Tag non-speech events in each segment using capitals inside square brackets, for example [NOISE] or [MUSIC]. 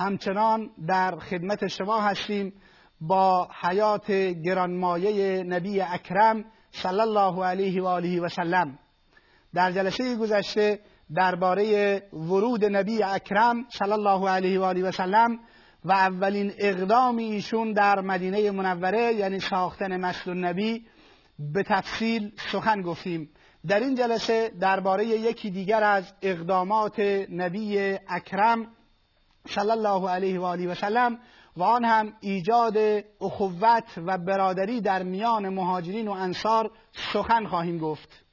همچنان در خدمت شما هستیم با حیات گرانمایه نبی اکرم صلی الله علیه و آله و سلم. در جلسه گذشته درباره ورود نبی اکرم صلی الله علیه و آله و سلم و اولین اقدام ایشون در مدینه منوره یعنی ساختن مسجد النبی به تفصیل سخن گفتیم. در این جلسه درباره یکی دیگر از اقدامات نبی اکرم صلی الله علیه و آله و سلم و آن هم ایجاد اخوت و برادری در میان مهاجرین و انصار سخن خواهیم گفت.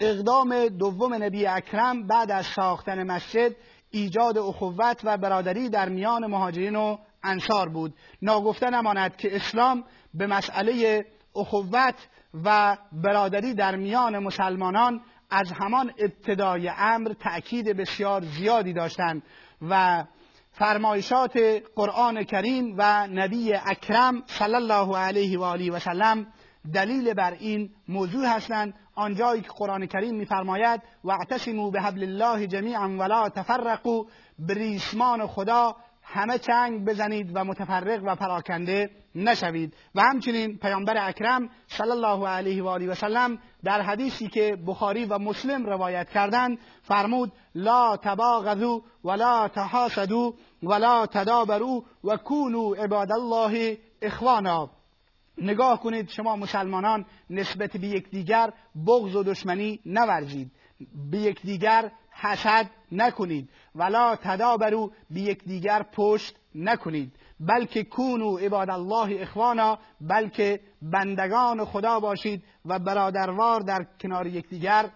اقدام دوم نبی اکرم بعد از ساختن مسجد ایجاد اخوت و برادری در میان مهاجرین و انصار بود. ناگفته نماند که اسلام به مسئله اخوت و برادری در میان مسلمانان از همان ابتدای امر تأکید بسیار زیادی داشتند. و فرمایشات قرآن کریم و نبی اکرم صلی الله علیه و آله و سلم دلیل بر این موضوع هستند. آنجایی که قرآن کریم میفرماید واعتصموا بحبل الله جمیعا ولا تفرقوا بریسمان خدا همه چنگ بزنید و متفرق و پراکنده نشوید. و همچنین پیامبر اکرم صلی الله علیه و آله و سلم در حدیثی که بخاری و مسلم روایت کردند فرمود لا تباغضوا ولا تحاسدوا ولا تدابروا و کونوا عباد الله اخوانا. نگاه کنید شما مسلمانان نسبت به یکدیگر بغض و دشمنی نورزید. به یکدیگر حسد نکنید. ولا تدابرو به یکدیگر پشت نکنید. بلکه کونو عباد الله اخوانا بلکه بندگان خدا باشید و برادروار در کنار یکدیگر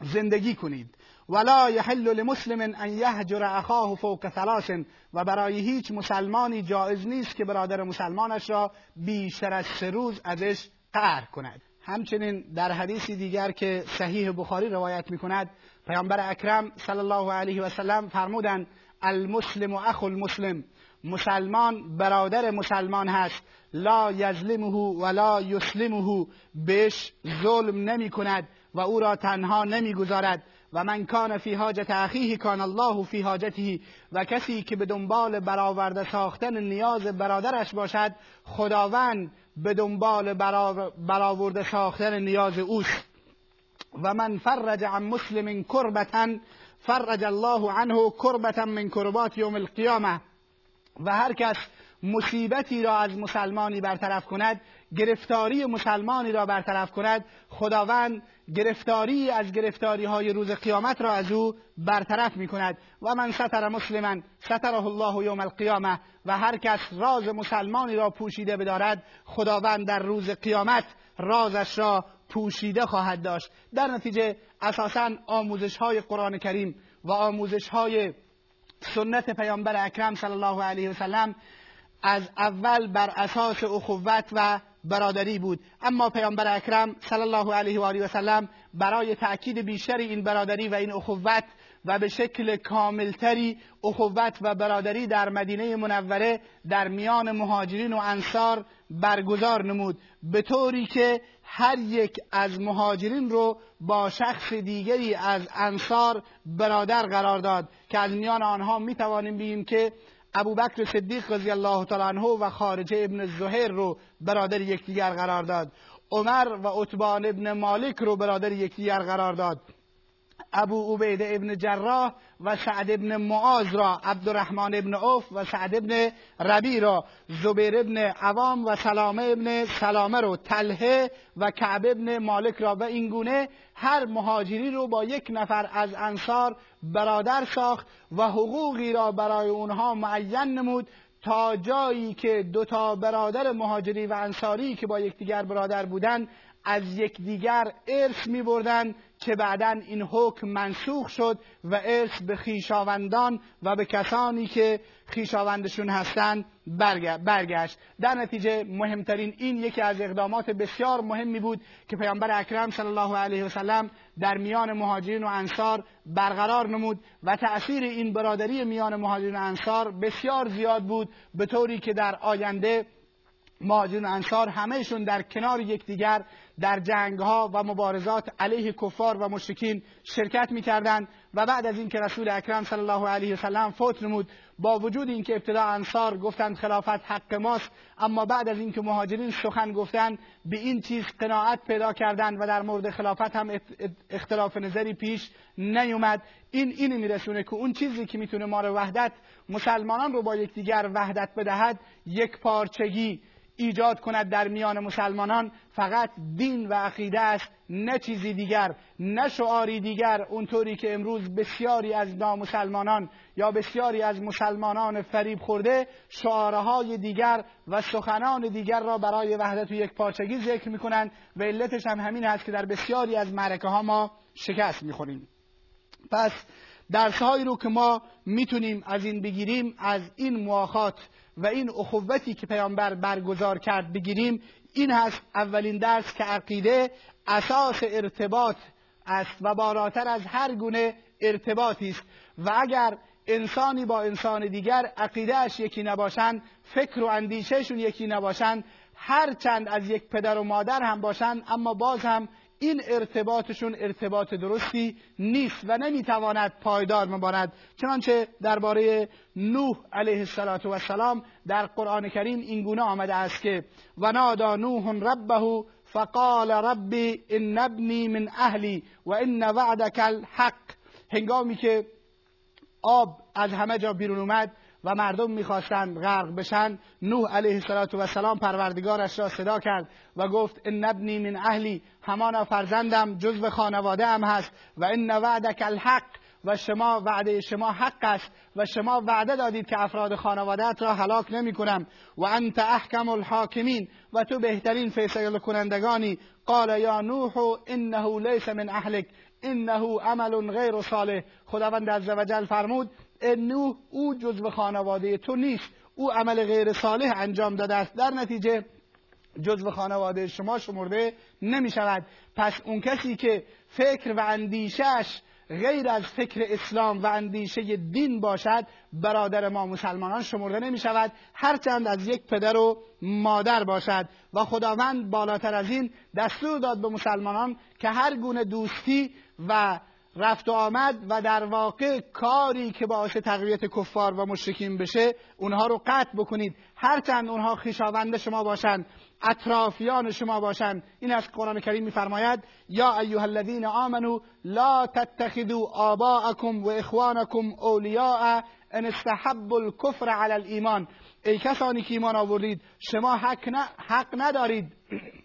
زندگی کنید. ولا یحل لمسلم ان یهجر اخاه فوق ثلاث. و برای هیچ مسلمانی جایز نیست که برادر مسلمانش را بیشتر از سه روز ازش قهر کند. همچنین در حدیثی دیگر که صحیح بخاری روایت می کند پیامبر اکرم صلی الله علیه و سلم فرمودند المسلم و اخو المسلم. مسلمان برادر مسلمان هست. لا یظلمه ولا یسلمه بهش ظلم نمی کند و او را تنها نمی‌گذارد. و من کان فی حاجت اخیه کان الله فی حاجته. و کسی که به دنبال برآورده ساختن نیاز برادرش باشد خداوند به دنبال برآورده ساختن نیاز اوست. و من فرج عن مسلم کربتا فرج الله عنه کربتا من کربات یوم القیامه و هر کس مصیبتی را از مسلمانی برطرف کند گرفتاری مسلمانی را برطرف کند. خداوند گرفتاری از گرفتاری های روز قیامت را از او برطرف می کند و من ستر مسلما ستره الله یوم القیامه و هر کس راز مسلمانی را پوشیده بدارد خداوند در روز قیامت رازش را پوشیده خواهد داشت. در نتیجه اساسا آموزش های قرآن کریم و آموزش های سنت پیامبر اکرم صلی الله علیه و سلم از اول بر اساس اخوت و برادری بود. اما پیامبر اکرم صلی الله علیه و آله و سلم برای تأکید بیشتر این برادری و این اخوت و به شکل کاملتری اخوت و برادری در مدینه منوره در میان مهاجرین و انصار برگزار نمود. به طوری که هر یک از مهاجرین رو با شخص دیگری از انصار برادر قرار داد که از میان آنها می توانیم بگیم که ابوبکر صدیق رضی الله تعالی عنه و خارجه ابن زهیر رو برادر یکدیگر قرار داد. عمر و عتبان ابن مالک رو برادر یکدیگر قرار داد. ابو عبید ابن جراح و سعد ابن معاذ را عبدالرحمن ابن عوف و سعد ابن ربی را زبیر ابن عوام و سلامه ابن سلامه رو تلهه و کعب ابن مالک را و این گونه هر مهاجری رو با یک نفر از انصار برادر ساخت و حقوقی را برای اونها معین نمود تا جایی که دو تا برادر مهاجری و انصاری که با یکدیگر برادر بودند از یکدیگر ارث می بردن که بعدا این حکم منسوخ شد و ارث به خیشاوندان و به کسانی که خیشاوندشون هستند برگشت. در نتیجه مهمترین این یکی از اقدامات بسیار مهمی بود که پیامبر اکرم صلی الله علیه وسلم در میان مهاجرین و انصار برقرار نمود و تأثیر این برادری میان مهاجرین و انصار بسیار زیاد بود به طوری که در آینده مهاجرین انصار همهشون در کنار یکدیگر در جنگ ها و مبارزات علیه کفار و مشرکین شرکت می‌کردند و بعد از اینکه رسول اکرم صلی الله علیه وسلم فوت نمود با وجود اینکه ابتدا انصار گفتند خلافت حق ماست اما بعد از اینکه مهاجرین سخن گفتند به این چیز قناعت پیدا کردند و در مورد خلافت هم اختلاف نظری پیش نیومد. این این میرسونه که اون چیزی که می‌تونه ما رو وحدت مسلمانان رو با یکدیگر وحدت بدهد یک پارچگی. ایجاد کند در میان مسلمانان فقط دین و عقیده است نه چیزی دیگر نه شعاری دیگر. اونطوری که امروز بسیاری از نامسلمانان یا بسیاری از مسلمانان فریب خورده شعارهای دیگر و سخنان دیگر را برای وحدت و یک پارچگی ذکر می‌کنند و علتش هم همین است که در بسیاری از معرکه ها ما شکست می‌خوریم. پس درسهایی رو که ما می‌تونیم از این بگیریم از این مواخات و این اخوتی که پیامبر برگزار کرد بگیریم این هست اولین درس که عقیده اساس ارتباط است و بالاتر از هر گونه ارتباطی است. و اگر انسانی با انسان دیگر عقیدهش یکی نباشند فکر و اندیشهشون یکی نباشند هر چند از یک پدر و مادر هم باشند اما باز هم این ارتباطشون ارتباط درستی نیست و نمی‌تواند پایدار بماند. چنانچه درباره نوح علیه السلام در قرآن کریم این گونه آمده است که و نادا نوح ربه فقال ربی ان ابنی من اهلی و ان وعدک الحق هنگامی که آب از همه جا بیرون اومد و مردم می‌خواستند غرق بشن. نوح علیه السلام پروردگارش را صدا کرد و گفت ان ابنی من اهلی همان فرزندم جزو خانواده ام هست و ان وعدک الحق و شما وعده شما حق است و شما وعده دادید که افراد خانوادت را هلاک نمی کنم و انت احکم الحاکمین و تو بهترین فیصله کنندگانی. قال یا نوح انه لیس من اهلک انه عمل غیر صالح. خداوند عزوجل فرمود نوح او جزو خانواده تو نیست. او عمل غیر صالح انجام داده است. در نتیجه جزو خانواده شما شمرده نمی شود پس اون کسی که فکر و اندیشش غیر از فکر اسلام و اندیشه دین باشد برادر ما مسلمانان شمرده نمی شود هرچند از یک پدر و مادر باشد. و خداوند بالاتر از این دستور داد به مسلمانان که هر گونه دوستی و رفت و آمد و در واقع کاری که باعث تقویت کفار و مشرکین بشه اونها رو قطع بکنید. هرچند اونها خیشاوند شما باشند اطرافیان شما باشند این از قرآن کریم میفرماید یا ایها الذین آمنو لا تتخذوا آباءکم و اخوانکم اولیاء ان استحبوا الكفر علی الایمان. ای کسانی که ایمان آوردید شما حق, حق ندارید. [CLEARS THROAT]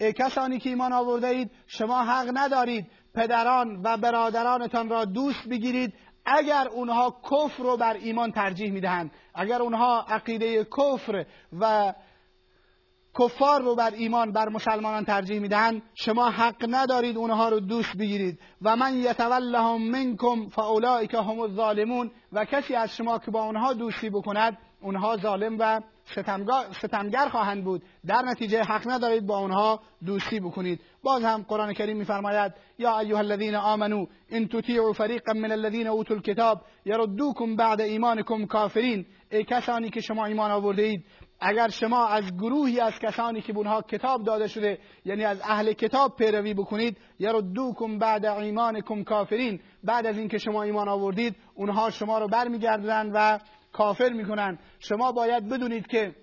ای کسانی که ایمان آورده اید شما حق ندارید. پدران و برادرانتان را دوست بگیرید. اگر اونها کفر رو بر ایمان ترجیح می‌دهند اگر اونها عقیده کفر و کفار رو بر ایمان بر مسلمانان ترجیح می‌دهند شما حق ندارید اونها رو دوست بگیرید. و من یتولهم منکم فاولئک هم الظالمون. و کسی از شما که با اونها دوستی بکند اونها ظالم و ستمگر خواهند بود. در نتیجه حق ندارید با اونها دوستی بکنید. باز هم قرآن کریم میفرماید یا ایها الذین آمنو ان تطیعوا فریقا من الذین اوتوا الكتاب یردوکم بعد ایمانکم کافرین. ای کسانی که شما ایمان آورده اید اگر شما از گروهی از کسانی که اونها کتاب داده شده یعنی از اهل کتاب پیروی بکنید یردوکم بعد ایمانکم کافرین. بعد از اینکه شما ایمان آوردید اونها شما رو برمیگردونن و کافر می‌کنن. شما باید بدونید که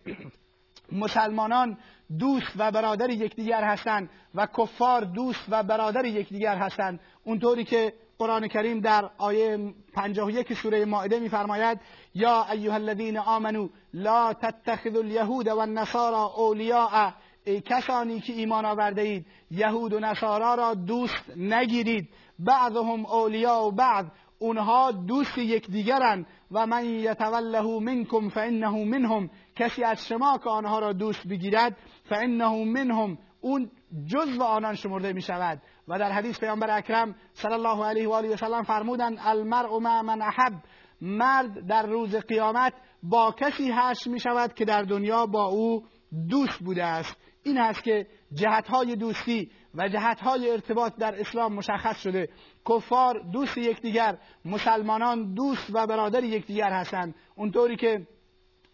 مسلمانان دوست و برادر یکدیگر هستند و کفار دوست و برادر یکدیگر هستند. اونطوری که قرآن کریم در آیه 51 سوره مائده میفرماید یا ایها الذین آمنو لا تتخذوا اليهود والنصارى اولیاء. ای کسانی که ایمان آورده اید یهود و نصارا را دوست نگیرید. بعضهم اولیاء و بعض اونها دوست یکدیگرند. و من یتوله منکم فانه منهم. کسی از شما که آنها را دوست بگیرد فانه منهم. اون جزو آنان شمرده می شود و در حدیث پیامبر اکرم صلی الله علیه و آله و سلم فرمودند المرء مع من احب. مرد در روز قیامت با کسی هش می شود که در دنیا با او دوست بوده است. این است که جهتهای دوستی و جهتهای ارتباط در اسلام مشخص شده. کفار دوست یکدیگر مسلمانان دوست و برادر یکدیگر هستند. اونطوری که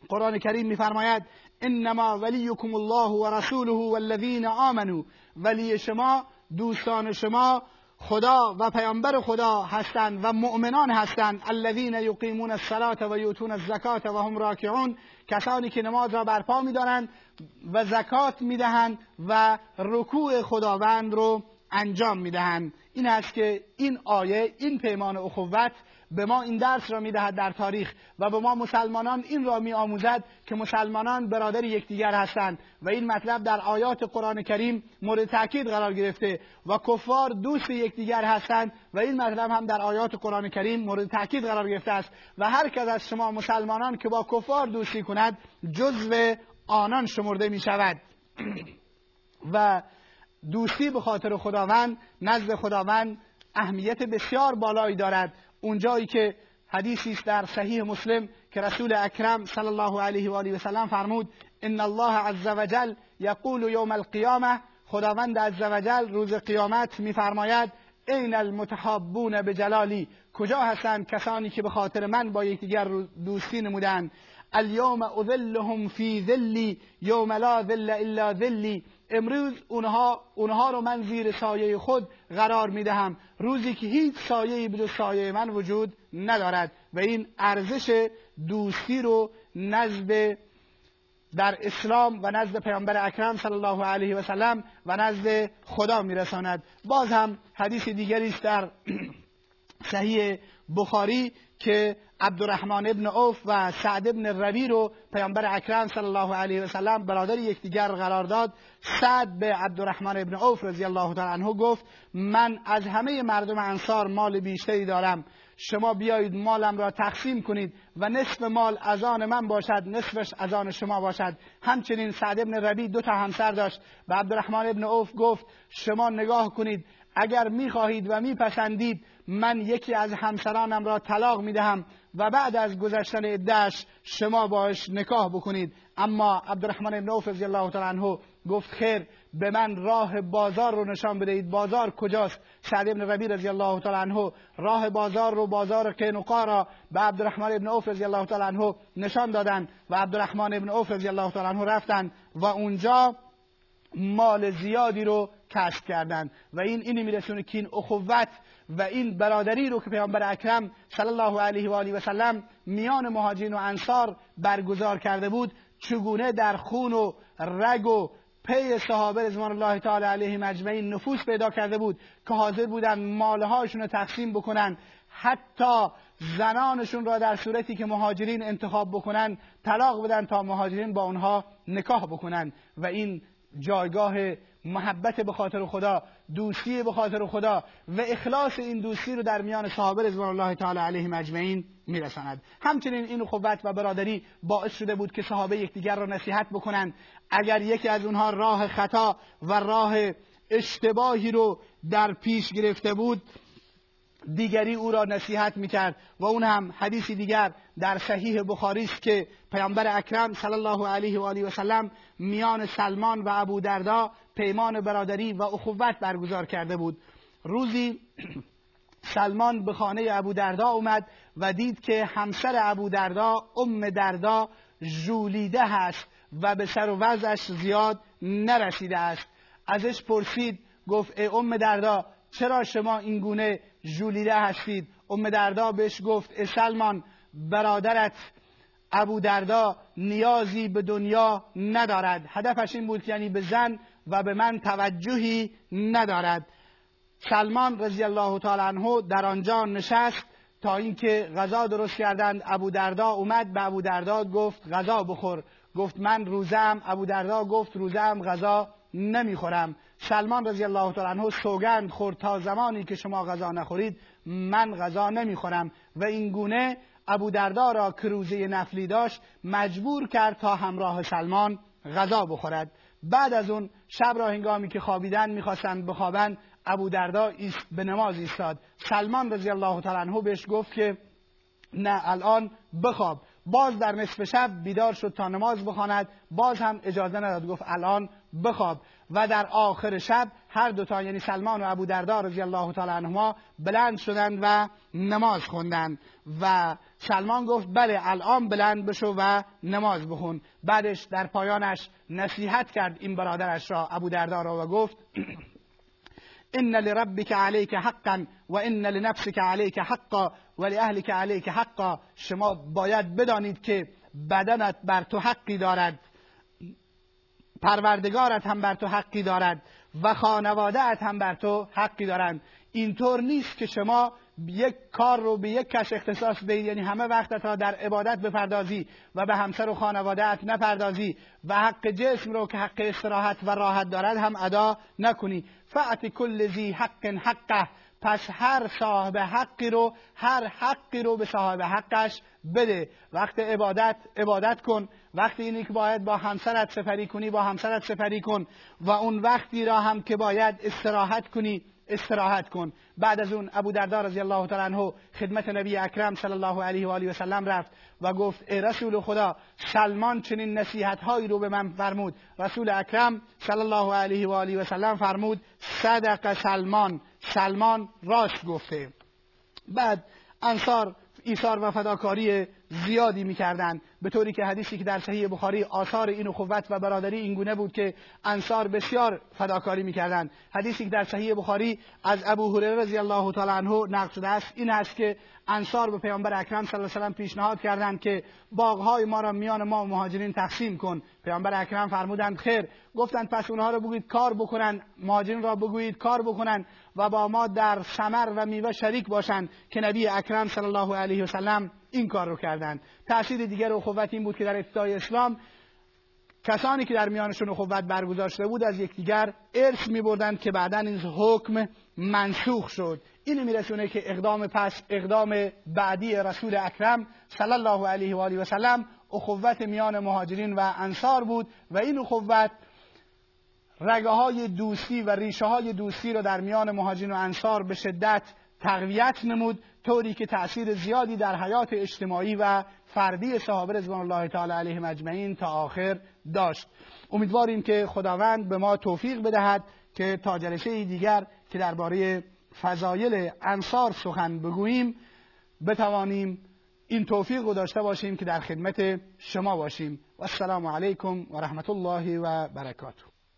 قرآن کریم میفرماید انما ولیکم الله و رسوله والذین آمنوا. ولی شما دوستان شما خدا و پیامبر خدا هستند و مؤمنان هستند. الذین یقیمون الصلاة و یؤتون الزکات و هم راکعون. کسانی که نماز را برپا میدارند و زکات می‌دهند و رکوع خداوند رو انجام می‌دهند. این است که این آیه این پیمان اخوت به ما این درس را می‌دهد در تاریخ و به ما مسلمانان این را می آموزد که مسلمانان برادر یکدیگر هستند و این مطلب در آیات قرآن کریم مورد تاکید قرار گرفته و کفار دوست یکدیگر هستند و این مطلب هم در آیات قرآن کریم مورد تاکید قرار گرفته است و هر کس از شما مسلمانان که با کفار دوستی کند جزو آنان شمرده می شود [CLEARS THROAT] و دوستی به خاطر خداوند نزد خداوند اهمیت بسیار بالایی دارد اونجایی که حدیثی است در صحیح مسلم که رسول اکرم صلی الله علیه و آله و سلم فرمود ان الله عز وجل یقول یوم القیامه خداوند عز وجل روز قیامت میفرماید این المتحابون به جلالی کجا هستند کسانی که به خاطر من با یکدیگر دوستی نمودند؟ الیوم اذلهم فی ذلی یوم لا ذل الا ذلی. امروز اونها, اونها رو من زیر سایه خود قرار می‌دهم. روزی که هیچ سایه به سایه من وجود ندارد و این ارزش دوستی رو نزد در اسلام و نزد پیامبر اکرم صلی الله علیه و سلم و نزد خدا میرساند. باز هم حدیث دیگری است در [CLEARS THROAT] صحیح بخاری که عبدالرحمن ابن اوف و سعد ابن ربی رو پیامبر اکرم صلی الله علیه و سلم برادر یکدیگر قرار داد. سعد به عبدالرحمن ابن اوف رضی الله تعالی عنه گفت من از همه مردم انصار مال بیشتری دارم. شما بیایید مالم را تقسیم کنید و نصف مال از آن من باشد نصفش از آن شما باشد. همچنین سعد ابن ربی دو تا همسر داشت. و عبدالرحمن ابن اوف گفت شما نگاه کنید اگر می‌خواهید و میپسندید من یکی از همسرانم را طلاق می‌دهم و بعد از گذشتن عدهش شما باش نکاح بکنید. اما عبدالرحمن بن عوف رضی الله تعالی عنه گفت خیر به من راه بازار رو نشان بدهید. بازار کجاست؟ سعد بن ربی رضی الله تعالی عنه راه بازار رو بازار قینقا را. به عبدالرحمن بن عوف رضی الله تعالی عنه نشان دادن و عبدالرحمن بن عوف رضی الله تعالی عنه رفتن و اونجا مال زیادی رو کسب کردن و این اینی میرسونه که این اخوت و این برادری رو که پیامبر اکرم صلی الله علیه و آله و سلم میان مهاجرین و انصار برگزار کرده بود چگونه در خون و رگ و پی صحابه رضوان الله تعالی علیه مجمعین نفوس پیدا کرده بود که حاضر بودن مالهاشون رو تقسیم بکنن. حتی زنانشون را در صورتی که مهاجرین انتخاب بکنن طلاق بدن تا مهاجرین با اونها نکاح بکنن. و این جایگاه محبت به خاطر خدا دوستی به خاطر خدا و اخلاص این دوستی رو در میان صحابه رضوان الله تعالی علیه مجمعین میرساند. همچنین این قوت و برادری باعث شده بود که صحابه یکدیگر را نصیحت بکنند. اگر یکی از اونها راه خطا و راه اشتباهی رو در پیش گرفته بود دیگری او را نصیحت می‌کرد و اون هم حدیثی دیگر در صحیح بخاری است که پیامبر اکرم صلی الله علیه و آله و سلم میان سلمان و ابو دردا پیمان برادری و اخوت برگزار کرده بود. روزی [CLEARS THROAT] سلمان به خانه ابو دردا اومد و دید که همسر ابو دردا ام دردا ژولیده هست و به سر و وضعش زیاد نرسیده است. ازش پرسید گفت ای ام دردا چرا شما این گونه ژولیده هستید. ام دردا بهش گفت ای سلمان برادرت ابو دردا نیازی به دنیا ندارد. هدفش این بود یعنی به زن و به من توجهی ندارد. سلمان رضی الله تعالی عنه در آنجا نشست تا اینکه غذا درست کردند. ابو دردا اومد به ابو دردا گفت غذا بخور. گفت من روزم ابو دردا گفت روزم غذا نمی‌خورم. سلمان رضی الله تعالی عنه سوگند خورد تا زمانی که شما غذا نخورید. من غذا نمی‌خورم. و این گونه ابو دردا را که روزه نفلی داشت مجبور کرد تا همراه سلمان غذا بخورد. بعد از اون شب را هنگامی که خوابیدن می‌خواستند بخوابند ابو دردا به نماز ایستاد. سلمان رضی الله تعالی عنه بهش گفت که نه الان بخواب. باز در نصف شب بیدار شد تا نماز بخواند. باز هم اجازه نداد گفت الان بخواب. و در آخر شب هر دوتا یعنی سلمان و ابو دردار رضی الله تعالی عنهما بلند شدند و نماز خوندند. و سلمان گفت بله الان بلند بشو و نماز بخون. بعدش در پایانش نصیحت کرد این برادرش را ابو دردار را و گفت [CLEARS THROAT] ان لربك عليك حقا و ان لنفسك عليك حقا و لاهلك عليك حقا شما باید بدانید که بدنت بر تو حقی دارد. پروردگارت هم بر تو حقی دارد و خانوادهت هم بر تو حقی دارند. اینطور نیست که شما یک کار رو به یک کش اختصاص بدهید یعنی همه وقتت را در عبادت بپردازی و به همسر و خانوادهت نپردازی و حق جسم رو که حق استراحت و راحت دارد هم ادا نکنی. فعت کل زی حق حقه. پس هر صاحب حقی رو هر حقی رو به صاحب حقش بده. وقت عبادت عبادت کن. وقتی اینی که باید با همسرت سفری کنی با همسرت سفری کن. و اون وقتی را هم که باید استراحت کنی استراحت کن. بعد از اون ابو دردار رضی الله تعالی عنه خدمت نبی اکرم صلی الله علیه و آله و سلم رفت و گفت ای رسول خدا سلمان چنین نصیحت هایی رو به من فرمود. رسول اکرم صلی الله علیه و آله و سلم فرمود صدق سلمان. سلمان راست گفته. بعد انصار ایثار و فداکاری زیادی می‌کردند به طوری که حدیثی که در صحیح بخاری آثار این اخوت و برادری این گونه بود که انصار بسیار فداکاری می‌کردند حدیثی که در صحیح بخاری از ابو هریره رضی الله تعالی عنه نقل شده است. این است که انصار به پیامبر اکرم صلی الله علیه و پیشنهاد کردند که باغهای ما را میان ما و مهاجرین تقسیم کن. پیامبر اکرم فرمودند خیر. گفتند پس اونها را بگویید کار بکنن مهاجرین را بگویید کار بکنن و با ما در ثمر و میوه شریک باشند. که نبی اکرم صلی الله علیه و سلم این کار رو کردند تاثیر دیگر اخوت این بود که در ابتدای اسلام کسانی که در میانشون اخوت برگزار شده بود از یکدیگر ارث می بردند که بعدا این حکم منسوخ شد. این میرسونه که اقدام پس اقدام بعدی رسول اکرم صلی الله علیه و آله و سلم اخوت میان مهاجرین و انصار بود و این اخوت رگه های دوستی و ریشه های دوستی را در میان مهاجرین و انصار به شدت تقویت نمود طوری که تأثیر زیادی در حیات اجتماعی و فردی صحابه رضوان الله تعالی علیهم اجمعین تا آخر داشت. امیدواریم که خداوند به ما توفیق بدهد که تا جلسه دیگر که درباره فضایل انصار سخن بگوییم بتوانیم این توفیق رو داشته باشیم که در خدمت شما باشیم. و السلام علیکم و رحمت الله و برکاته.